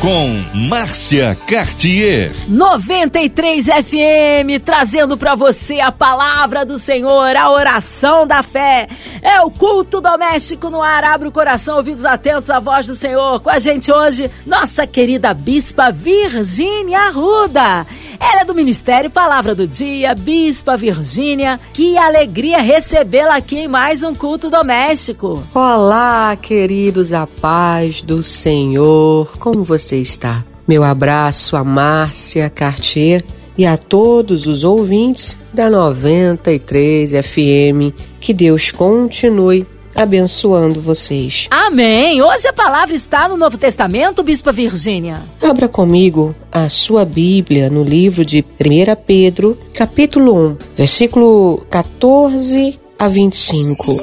com Márcia Cartier. 93 FM, trazendo para você a palavra do Senhor, a oração da fé. É o culto doméstico no ar. Abre o coração, ouvidos atentos à voz do Senhor. Com a gente hoje, nossa querida Bispa Virgínia Arruda. Ela é do Ministério Palavra do Dia, Bispa Virgínia. Que alegria recebê-la aqui em mais um culto doméstico. Olá, queridos, a paz do Senhor. Como você você está. Meu abraço a Márcia Cartier e a todos os ouvintes da 93 FM. Que Deus continue abençoando vocês. Amém! Hoje a palavra está no Novo Testamento, Bispa Virgínia. Abra comigo a sua Bíblia no livro de 1 Pedro, capítulo 1, versículo 14 a 25.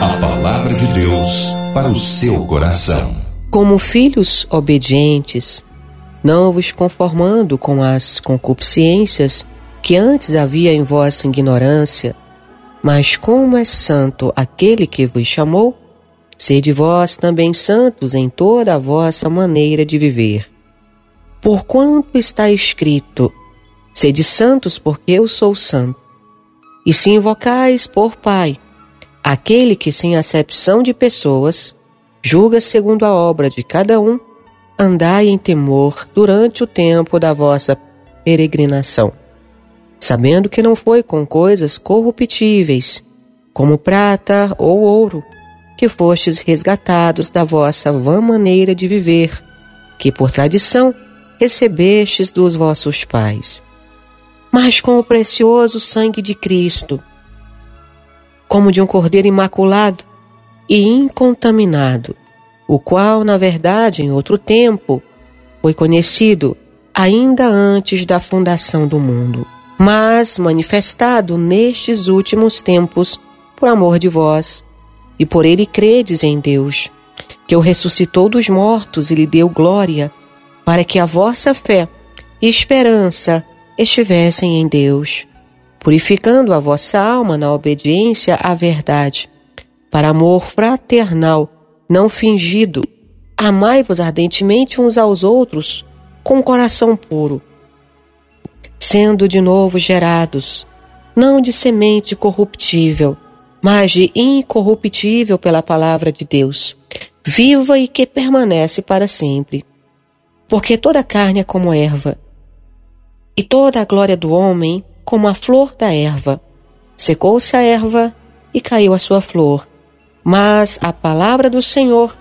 A palavra de Deus para o seu coração. Como filhos obedientes, não vos conformando com as concupiscências que antes havia em vossa ignorância, mas como é santo aquele que vos chamou, sede vós também santos em toda a vossa maneira de viver. Porquanto está escrito: Sede santos, porque eu sou santo. E se invocais por Pai, aquele que sem acepção de pessoas julga segundo a obra de cada um, andai em temor durante o tempo da vossa peregrinação, sabendo que não foi com coisas corruptíveis, como prata ou ouro, que fostes resgatados da vossa vã maneira de viver, que por tradição recebestes dos vossos pais, mas com o precioso sangue de Cristo, como de um cordeiro imaculado, e incontaminado, o qual, na verdade, em outro tempo, foi conhecido ainda antes da fundação do mundo, mas manifestado nestes últimos tempos por amor de vós, e por ele credes em Deus, que o ressuscitou dos mortos e lhe deu glória, para que a vossa fé e esperança estivessem em Deus, purificando a vossa alma na obediência à verdade para amor fraternal, não fingido. Amai-vos ardentemente uns aos outros, com coração puro, sendo de novo gerados, não de semente corruptível, mas de incorruptível pela palavra de Deus, viva e que permanece para sempre. Porque toda carne é como erva, e toda a glória do homem como a flor da erva. Secou-se a erva e caiu a sua flor mas a palavra do Senhor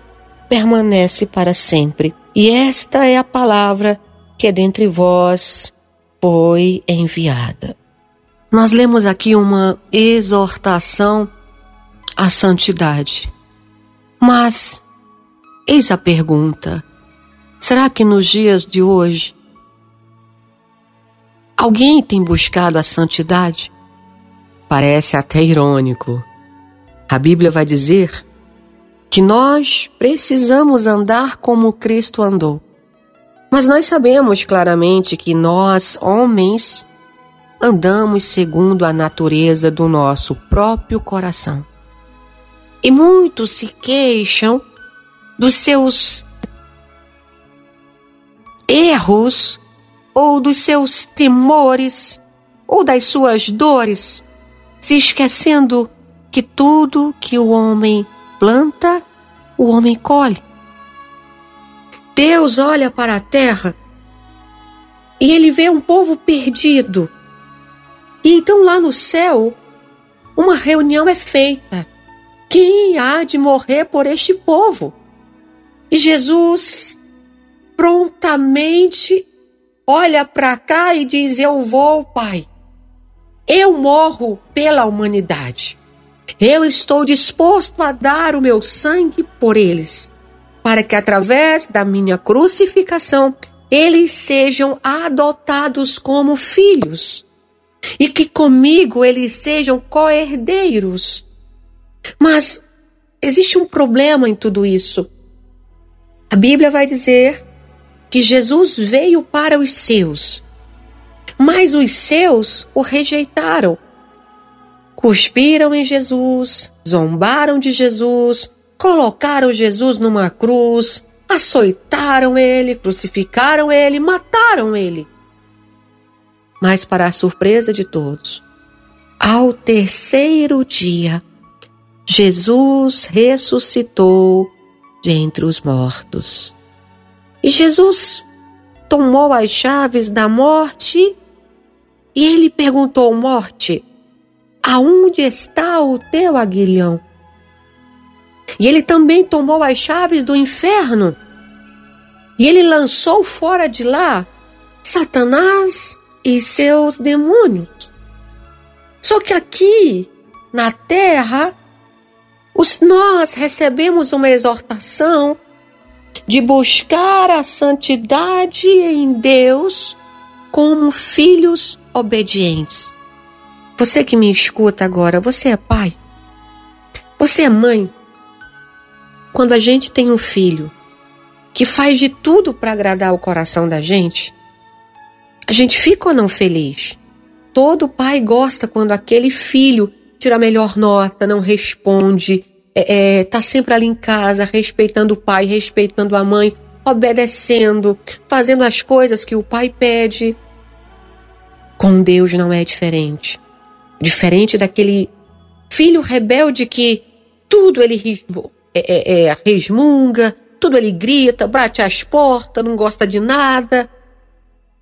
permanece para sempre. E esta é a palavra que dentre vós foi enviada. Nós lemos aqui uma exortação à santidade. Mas, eis a pergunta: será que nos dias de hoje alguém tem buscado a santidade? Parece até irônico a Bíblia vai dizer que nós precisamos andar como Cristo andou. Mas nós sabemos claramente que nós, homens, andamos segundo a natureza do nosso próprio coração. E muitos se queixam dos seus erros ou dos seus temores ou das suas dores, se esquecendo que tudo que o homem planta, o homem colhe. Deus olha para a terra e ele vê um povo perdido. E então lá no céu, uma reunião é feita. Quem há de morrer por este povo? E Jesus prontamente olha para cá e diz: Eu vou, Pai. Eu morro pela humanidade. Eu estou disposto a dar o meu sangue por eles, para que através da minha crucificação eles sejam adotados como filhos e que comigo eles sejam co-herdeiros. Mas existe um problema em tudo isso. A Bíblia vai dizer que Jesus veio para os seus, Mas os seus o rejeitaram. Cuspiram em Jesus, zombaram de Jesus, colocaram Jesus numa cruz, açoitaram ele, crucificaram ele, mataram ele. Mas, para a surpresa de todos, ao terceiro dia, Jesus ressuscitou de entre os mortos. E Jesus tomou as chaves da morte e ele perguntou: Morte, aonde está o teu aguilhão? E ele também tomou as chaves do inferno e ele lançou fora de lá Satanás e seus demônios. Só que aqui na terra, os, nós recebemos uma exortação de buscar a santidade em Deus como filhos obedientes. Você que me escuta agora, você é pai? Você é mãe? Quando a gente tem um filho que faz de tudo para agradar o coração da gente, a gente fica ou não feliz? Todo pai gosta quando aquele filho tira a melhor nota, não responde, é, é, tá sempre ali em casa, respeitando o pai, respeitando a mãe, obedecendo, fazendo as coisas que o pai pede. Com Deus não é diferente. Diferente daquele filho rebelde que tudo ele é, é, é, resmunga, tudo ele grita, bate as portas, não gosta de nada.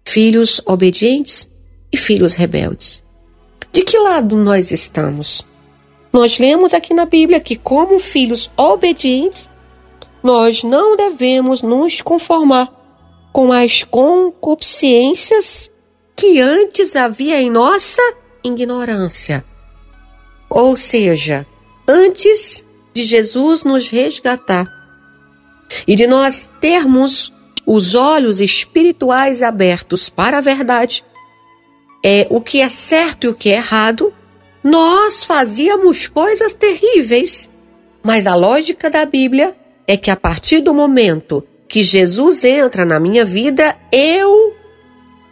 Filhos obedientes e filhos rebeldes. De que lado nós estamos? Nós lemos aqui na Bíblia que, como filhos obedientes, nós não devemos nos conformar com as concupiscências que antes havia em nossa ignorância. Ou seja, antes de Jesus nos resgatar e de nós termos os olhos espirituais abertos para a verdade, é o que é certo e o que é errado, nós fazíamos coisas terríveis. Mas a lógica da Bíblia é que a partir do momento que Jesus entra na minha vida, eu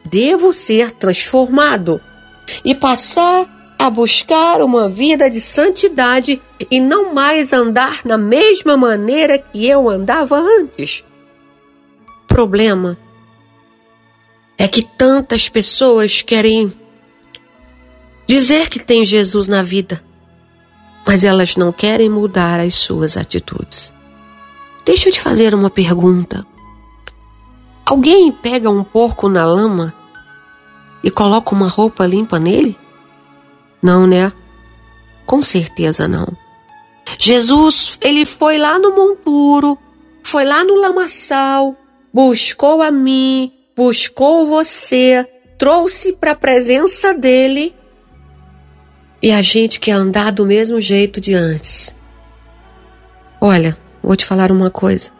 devo ser transformado e passar a buscar uma vida de santidade e não mais andar na mesma maneira que eu andava antes. Problema é que tantas pessoas querem dizer que tem Jesus na vida, mas elas não querem mudar as suas atitudes. Deixa eu te fazer uma pergunta. Alguém pega um porco na lama e coloca uma roupa limpa nele? Não, né? Com certeza não. Jesus, ele foi lá no monturo, foi lá no lamaçal, buscou a mim, buscou você, trouxe para a presença dele e a gente quer andar do mesmo jeito de antes. Olha, vou te falar uma coisa.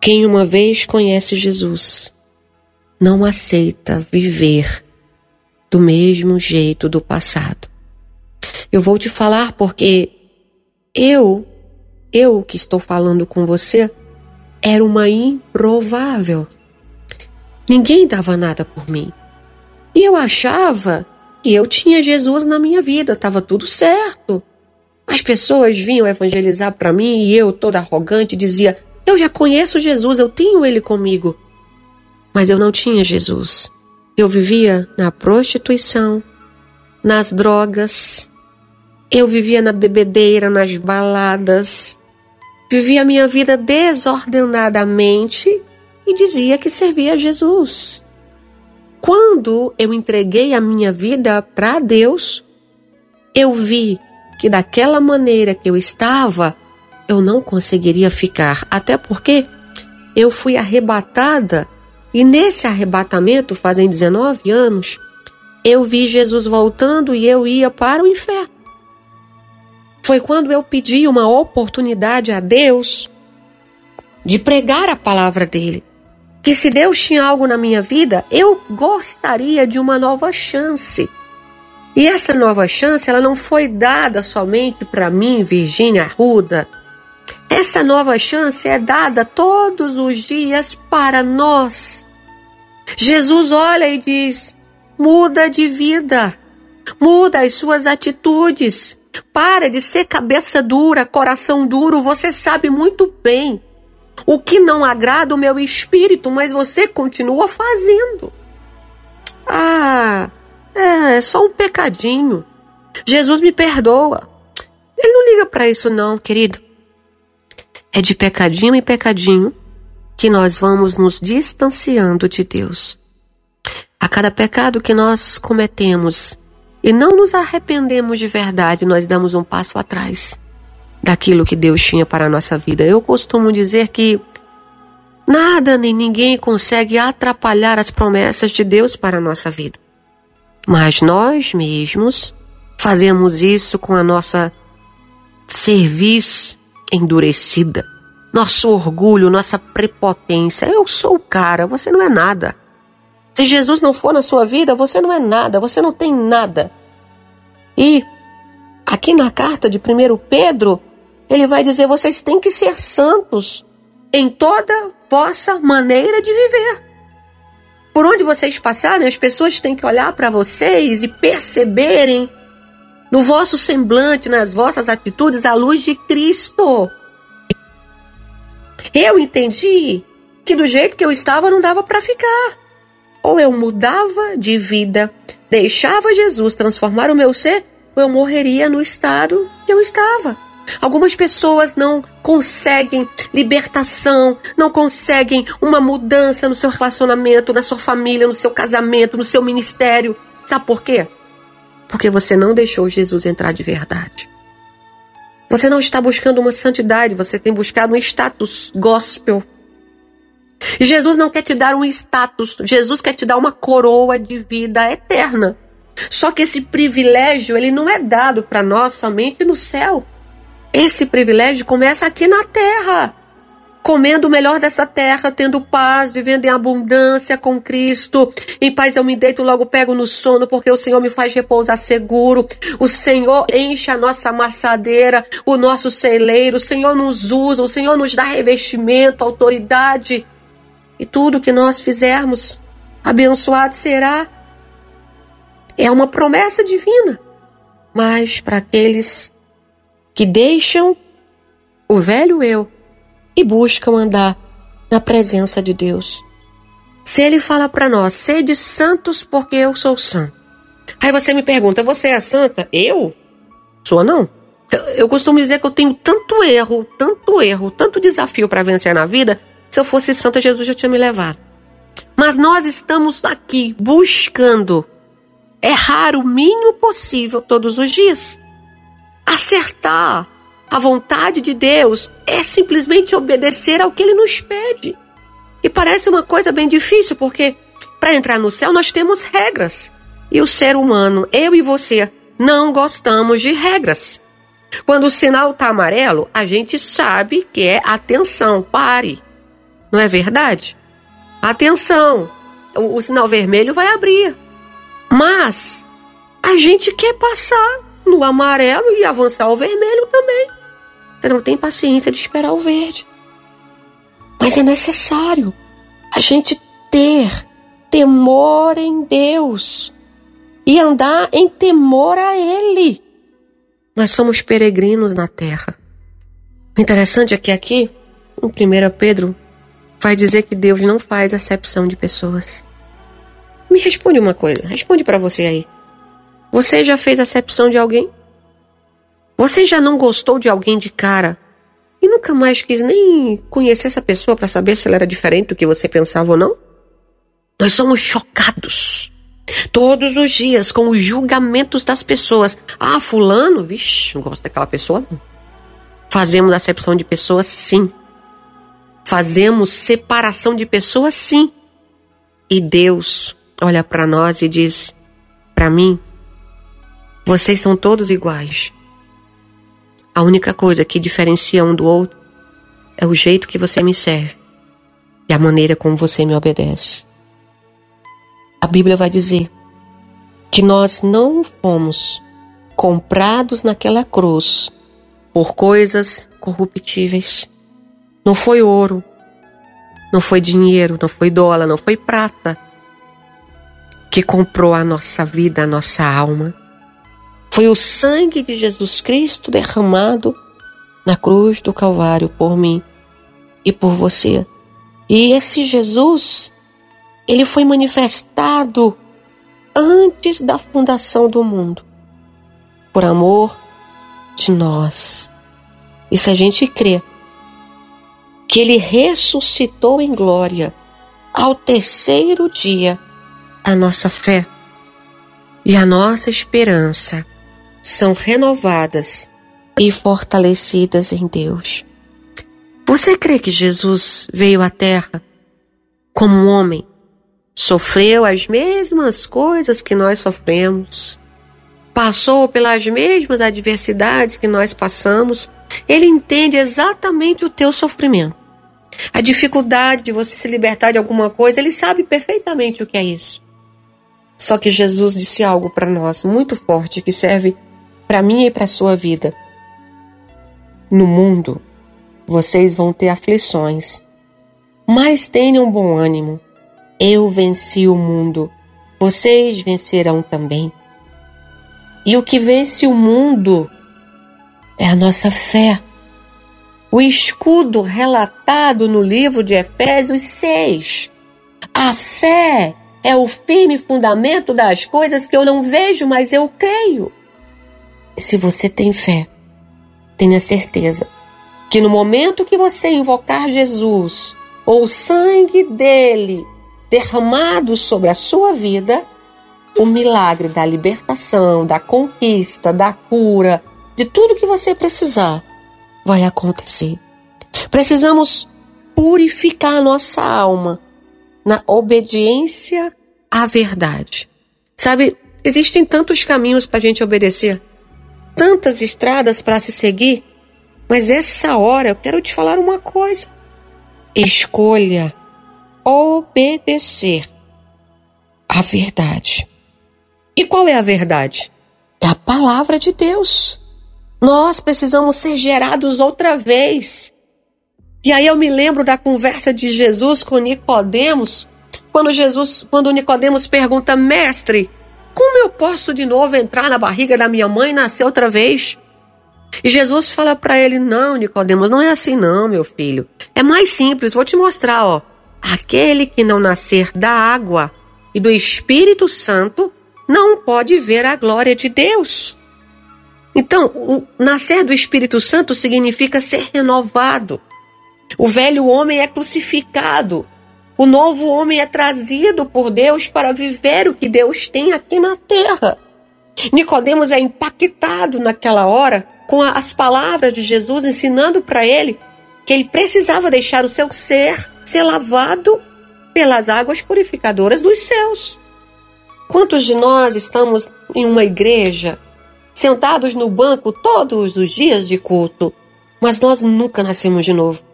Quem uma vez conhece Jesus não aceita viver do mesmo jeito do passado. Eu vou te falar porque eu, eu que estou falando com você, era uma improvável. Ninguém dava nada por mim. E eu achava e eu tinha Jesus na minha vida, estava tudo certo. As pessoas vinham evangelizar para mim e eu, toda arrogante, dizia: Eu já conheço Jesus, eu tenho ele comigo. Mas eu não tinha Jesus. Eu vivia na prostituição, nas drogas, eu vivia na bebedeira, nas baladas, vivia a minha vida desordenadamente e dizia que servia a Jesus. Quando eu entreguei a minha vida para Deus, eu vi que daquela maneira que eu estava, eu não conseguiria ficar, até porque eu fui arrebatada e nesse arrebatamento, fazem 19 anos, eu vi Jesus voltando e eu ia para o inferno. Foi quando eu pedi uma oportunidade a Deus de pregar a palavra dele que se Deus tinha algo na minha vida, eu gostaria de uma nova chance. E essa nova chance, ela não foi dada somente para mim, Virgínia Arruda. Essa nova chance é dada todos os dias para nós. Jesus olha e diz: muda de vida, muda as suas atitudes, para de ser cabeça dura, coração duro. Você sabe muito bem o que não agrada o meu espírito, mas você continua fazendo. Ah, é, é só um pecadinho. Jesus me perdoa. Ele não liga para isso não, querido. É de pecadinho em pecadinho que nós vamos nos distanciando de Deus. A cada pecado que nós cometemos e não nos arrependemos de verdade, nós damos um passo atrás daquilo que Deus tinha para a nossa vida. Eu costumo dizer que nada nem ninguém consegue atrapalhar as promessas de Deus para a nossa vida. Mas nós mesmos fazemos isso com a nossa cerviz endurecida, nosso orgulho, nossa prepotência. Eu sou o cara, você não é nada. Se Jesus não for na sua vida, você não é nada, você não tem nada. E aqui na carta de 1 Pedro, ele vai dizer: vocês têm que ser santos em toda vossa maneira de viver. Por onde vocês passarem, as pessoas têm que olhar para vocês e perceberem no vosso semblante, nas vossas atitudes, a luz de Cristo. Eu entendi que do jeito que eu estava não dava para ficar. Ou eu mudava de vida, deixava Jesus transformar o meu ser, ou eu morreria no estado que eu estava. Algumas pessoas não conseguem libertação, não conseguem uma mudança no seu relacionamento, na sua família, no seu casamento, no seu ministério. Sabe por quê? Porque você não deixou Jesus entrar de verdade. Você não está buscando uma santidade, você tem buscado um status gospel. E Jesus não quer te dar um status, Jesus quer te dar uma coroa de vida eterna. Só que esse privilégio, ele não é dado para nós somente no céu. Esse privilégio começa aqui na terra. Comendo o melhor dessa terra, tendo paz, vivendo em abundância com Cristo. Em paz eu me deito, logo pego no sono, porque o Senhor me faz repousar seguro. O Senhor enche a nossa amassadeira, o nosso celeiro. O Senhor nos usa, o Senhor nos dá revestimento, autoridade. E tudo que nós fizermos, abençoado será. É uma promessa divina. Mas para aqueles que deixam o velho eu e buscam andar na presença de Deus. Se ele fala para nós, sede santos porque eu sou santo. Aí você me pergunta, você é santa? Eu? Sou não. Eu costumo dizer que eu tenho tanto erro, tanto erro, tanto desafio para vencer na vida se eu fosse santa, Jesus já tinha me levado. Mas nós estamos aqui buscando errar o mínimo possível todos os dias. Acertar a vontade de Deus é simplesmente obedecer ao que ele nos pede. E parece uma coisa bem difícil, porque para entrar no céu nós temos regras. E o ser humano, eu e você, não gostamos de regras. Quando o sinal está amarelo, a gente sabe que é atenção, pare. Não é verdade? Atenção! O, o sinal vermelho vai abrir. Mas a gente quer passar no amarelo e avançar ao vermelho também. Você não tem paciência de esperar o verde. Mas é necessário a gente ter temor em Deus e andar em temor a Ele. Nós somos peregrinos na terra. O interessante é que aqui, em 1 Pedro vai dizer que Deus não faz acepção de pessoas. Me responde uma coisa, responde para você aí. Você já fez acepção de alguém? Você já não gostou de alguém de cara e nunca mais quis nem conhecer essa pessoa para saber se ela era diferente do que você pensava ou não? Nós somos chocados todos os dias com os julgamentos das pessoas. Ah, fulano, vixe, não gosto daquela pessoa. Fazemos acepção de pessoas sim. Fazemos separação de pessoas, sim. E Deus olha para nós e diz: para mim, vocês são todos iguais. A única coisa que diferencia um do outro é o jeito que você me serve e a maneira como você me obedece. A Bíblia vai dizer que nós não fomos comprados naquela cruz por coisas corruptíveis, não foi ouro, não foi dinheiro, não foi dólar, não foi prata, que comprou a nossa vida, a nossa alma. Foi o sangue de Jesus Cristo derramado na cruz do Calvário por mim e por você. E esse Jesus, ele foi manifestado antes da fundação do mundo, por amor de nós. E se a gente crê que ele ressuscitou em glória ao terceiro dia, a nossa fé e a nossa esperança são renovadas e fortalecidas em Deus. Você crê que Jesus veio à Terra como um homem, sofreu as mesmas coisas que nós sofremos, passou pelas mesmas adversidades que nós passamos? Ele entende exatamente o teu sofrimento. A dificuldade de você se libertar de alguma coisa, ele sabe perfeitamente o que é isso. Só que Jesus disse algo para nós muito forte que serve para mim e para sua vida. No mundo, vocês vão ter aflições, mas tenham bom ânimo. Eu venci o mundo, vocês vencerão também. E o que vence o mundo é a nossa fé. O escudo relatado no livro de Efésios 6. A fé é o firme fundamento das coisas que eu não vejo, mas eu creio. Se você tem fé, tenha certeza que no momento que você invocar Jesus ou o sangue dele derramado sobre a sua vida, o milagre da libertação, da conquista, da cura, de tudo que você precisar, vai acontecer. Precisamos purificar nossa alma na obediência à verdade. Sabe, existem tantos caminhos para a gente obedecer, tantas estradas para se seguir, mas essa hora eu quero te falar uma coisa. Escolha obedecer à verdade. E qual é a verdade? É a palavra de Deus. Nós precisamos ser gerados outra vez. E aí eu me lembro da conversa de Jesus com Nicodemos, quando Jesus, quando Nicodemos pergunta: "Mestre, como eu posso de novo entrar na barriga da minha mãe e nascer outra vez?" E Jesus fala para ele: "Não, Nicodemos, não é assim não, meu filho. É mais simples, vou te mostrar, ó. Aquele que não nascer da água e do Espírito Santo não pode ver a glória de Deus." Então, o nascer do Espírito Santo significa ser renovado. O velho homem é crucificado. O novo homem é trazido por Deus para viver o que Deus tem aqui na terra. Nicodemos é impactado naquela hora com as palavras de Jesus ensinando para ele que ele precisava deixar o seu ser ser lavado pelas águas purificadoras dos céus. Quantos de nós estamos em uma igreja, sentados no banco todos os dias de culto, mas nós nunca nascemos de novo?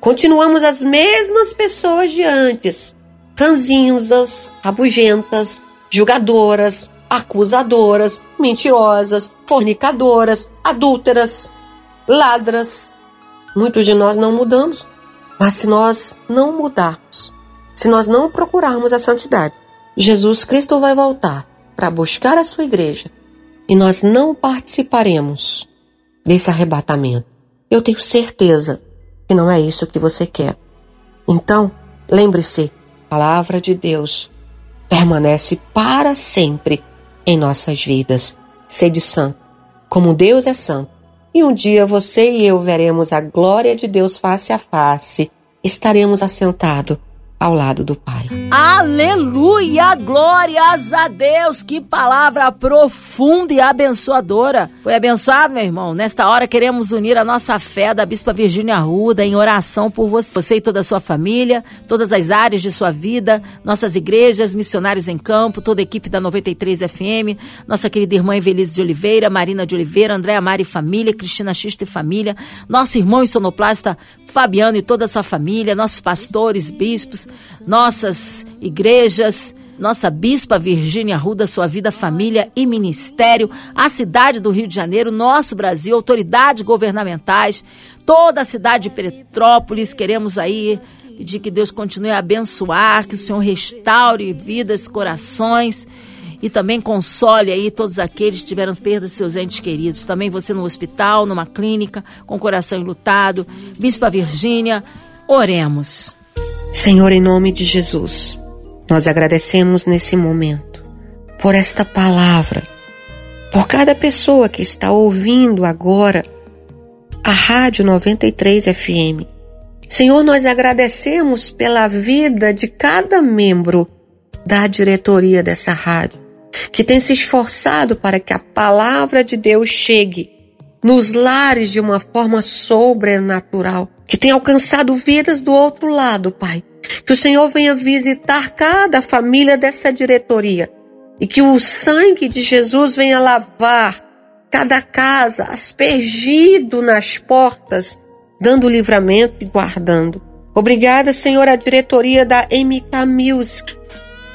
Continuamos as mesmas pessoas de antes, ranzinhas, rabugentas, julgadoras, acusadoras, mentirosas, fornicadoras, adúlteras, ladras. Muitos de nós não mudamos, mas se nós não mudarmos, se nós não procurarmos a santidade, Jesus Cristo vai voltar para buscar a sua igreja e nós não participaremos desse arrebatamento. Eu tenho certeza que não é isso que você quer. Então, lembre-se, a palavra de Deus permanece para sempre em nossas vidas. Sede santo, como Deus é santo. E um dia você e eu veremos a glória de Deus face a face. Estaremos assentados ao lado do Pai. Aleluia! Glórias a Deus! Que palavra profunda e abençoadora. Foi abençoado, meu irmão? Nesta hora queremos unir a nossa fé da Bispa Virgínia Arruda em oração por você. Você e toda a sua família, todas as áreas de sua vida, nossas igrejas, missionários em campo, toda a equipe da 93 FM, nossa querida irmã Evelise de Oliveira, Marina de Oliveira, Andréa Mari família, Cristina Xista e família, nosso irmão e sonoplasta Fabiano e toda a sua família, nossos pastores, bispos, nossas igrejas, nossa Bispa Virgínia Ruda, sua vida, família e ministério, a cidade do Rio de Janeiro, nosso Brasil, autoridades governamentais, toda a cidade de Petrópolis, queremos aí Pedir que Deus continue a abençoar, que o Senhor restaure vidas, corações e também console aí todos aqueles que tiveram perda de seus entes queridos. Também você no hospital, numa clínica, com o coração enlutado. Bispa Virgínia, oremos. Senhor, em nome de Jesus, nós agradecemos nesse momento por esta palavra, por cada pessoa que está ouvindo agora a Rádio 93 FM. Senhor, nós agradecemos pela vida de cada membro da diretoria dessa rádio que tem se esforçado para que a palavra de Deus chegue nos lares de uma forma sobrenatural, que tem alcançado vidas do outro lado, Pai. Que o Senhor venha visitar cada família dessa diretoria. E que o sangue de Jesus venha lavar cada casa, aspergido nas portas, dando livramento e guardando. Obrigada, Senhor, a diretoria da MK Music,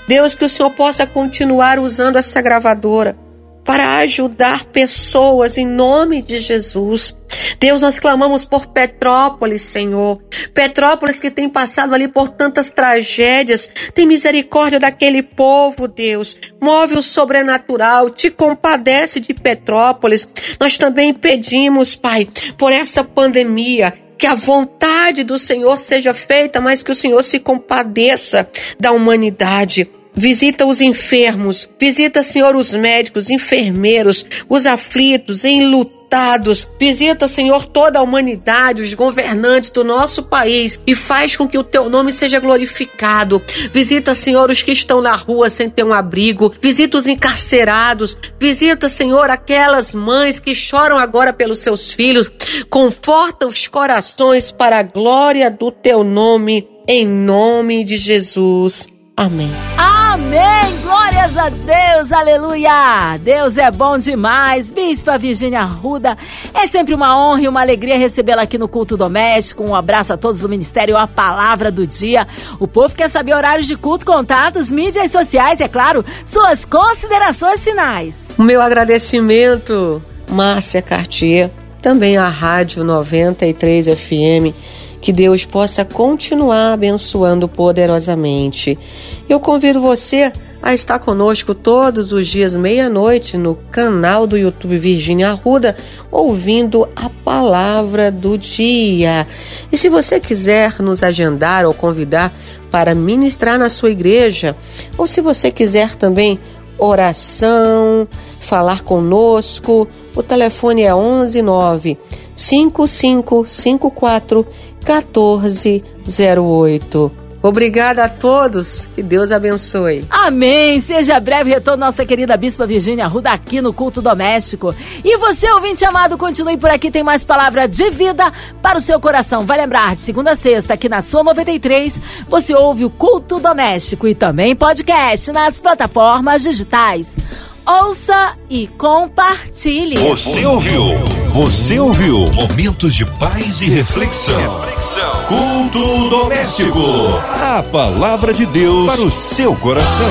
Deus, que o Senhor possa continuar usando essa gravadora para ajudar pessoas em nome de Jesus. Deus, nós clamamos por Petrópolis, Senhor. Petrópolis que tem passado ali por tantas tragédias. Tem misericórdia daquele povo, Deus. Move o sobrenatural, te compadece de Petrópolis. Nós também pedimos, Pai, por essa pandemia que a vontade do Senhor seja feita, mas que o Senhor se compadeça da humanidade. Visita os enfermos, visita, Senhor, os médicos, enfermeiros, os aflitos, enlutados. Visita, Senhor, toda a humanidade, os governantes do nosso país e faz com que o teu nome seja glorificado. Visita, Senhor, os que estão na rua sem ter um abrigo. Visita os encarcerados. Visita, Senhor, aquelas mães que choram agora pelos seus filhos. Conforta os corações para a glória do teu nome, em nome de Jesus. Amém. Amém! Glórias a Deus, aleluia! Deus é bom demais. Bispa Virgínia Arruda, é sempre uma honra e uma alegria recebê-la aqui no culto doméstico. Um abraço a todos do Ministério A Palavra do Dia. O povo quer saber horários de culto, contatos, mídias sociais, é claro, suas considerações finais. O meu agradecimento, Márcia Cartier, também a Rádio 93 FM que Deus possa continuar abençoando poderosamente. Eu convido você a estar conosco todos os dias, meia-noite, no canal do YouTube Virgínia Arruda, ouvindo a palavra do dia. E se você quiser nos agendar ou convidar para ministrar na sua igreja, ou se você quiser também oração, falar conosco, o telefone é 119 5554 1408. Obrigada a todos. Que Deus abençoe. Amém. Seja breve retorno nossa querida Bispa Virgínia Ruda aqui no Culto Doméstico. E você, ouvinte amado, continue por aqui. Tem mais palavra de vida para o seu coração. Vai lembrar, de segunda a sexta, aqui na sua 93, você ouve o Culto Doméstico e também podcast nas plataformas digitais. Ouça e compartilhe. Você ouviu? Você ouviu? Momentos de paz e reflexão. reflexão. Culto doméstico. A palavra de Deus para o seu coração.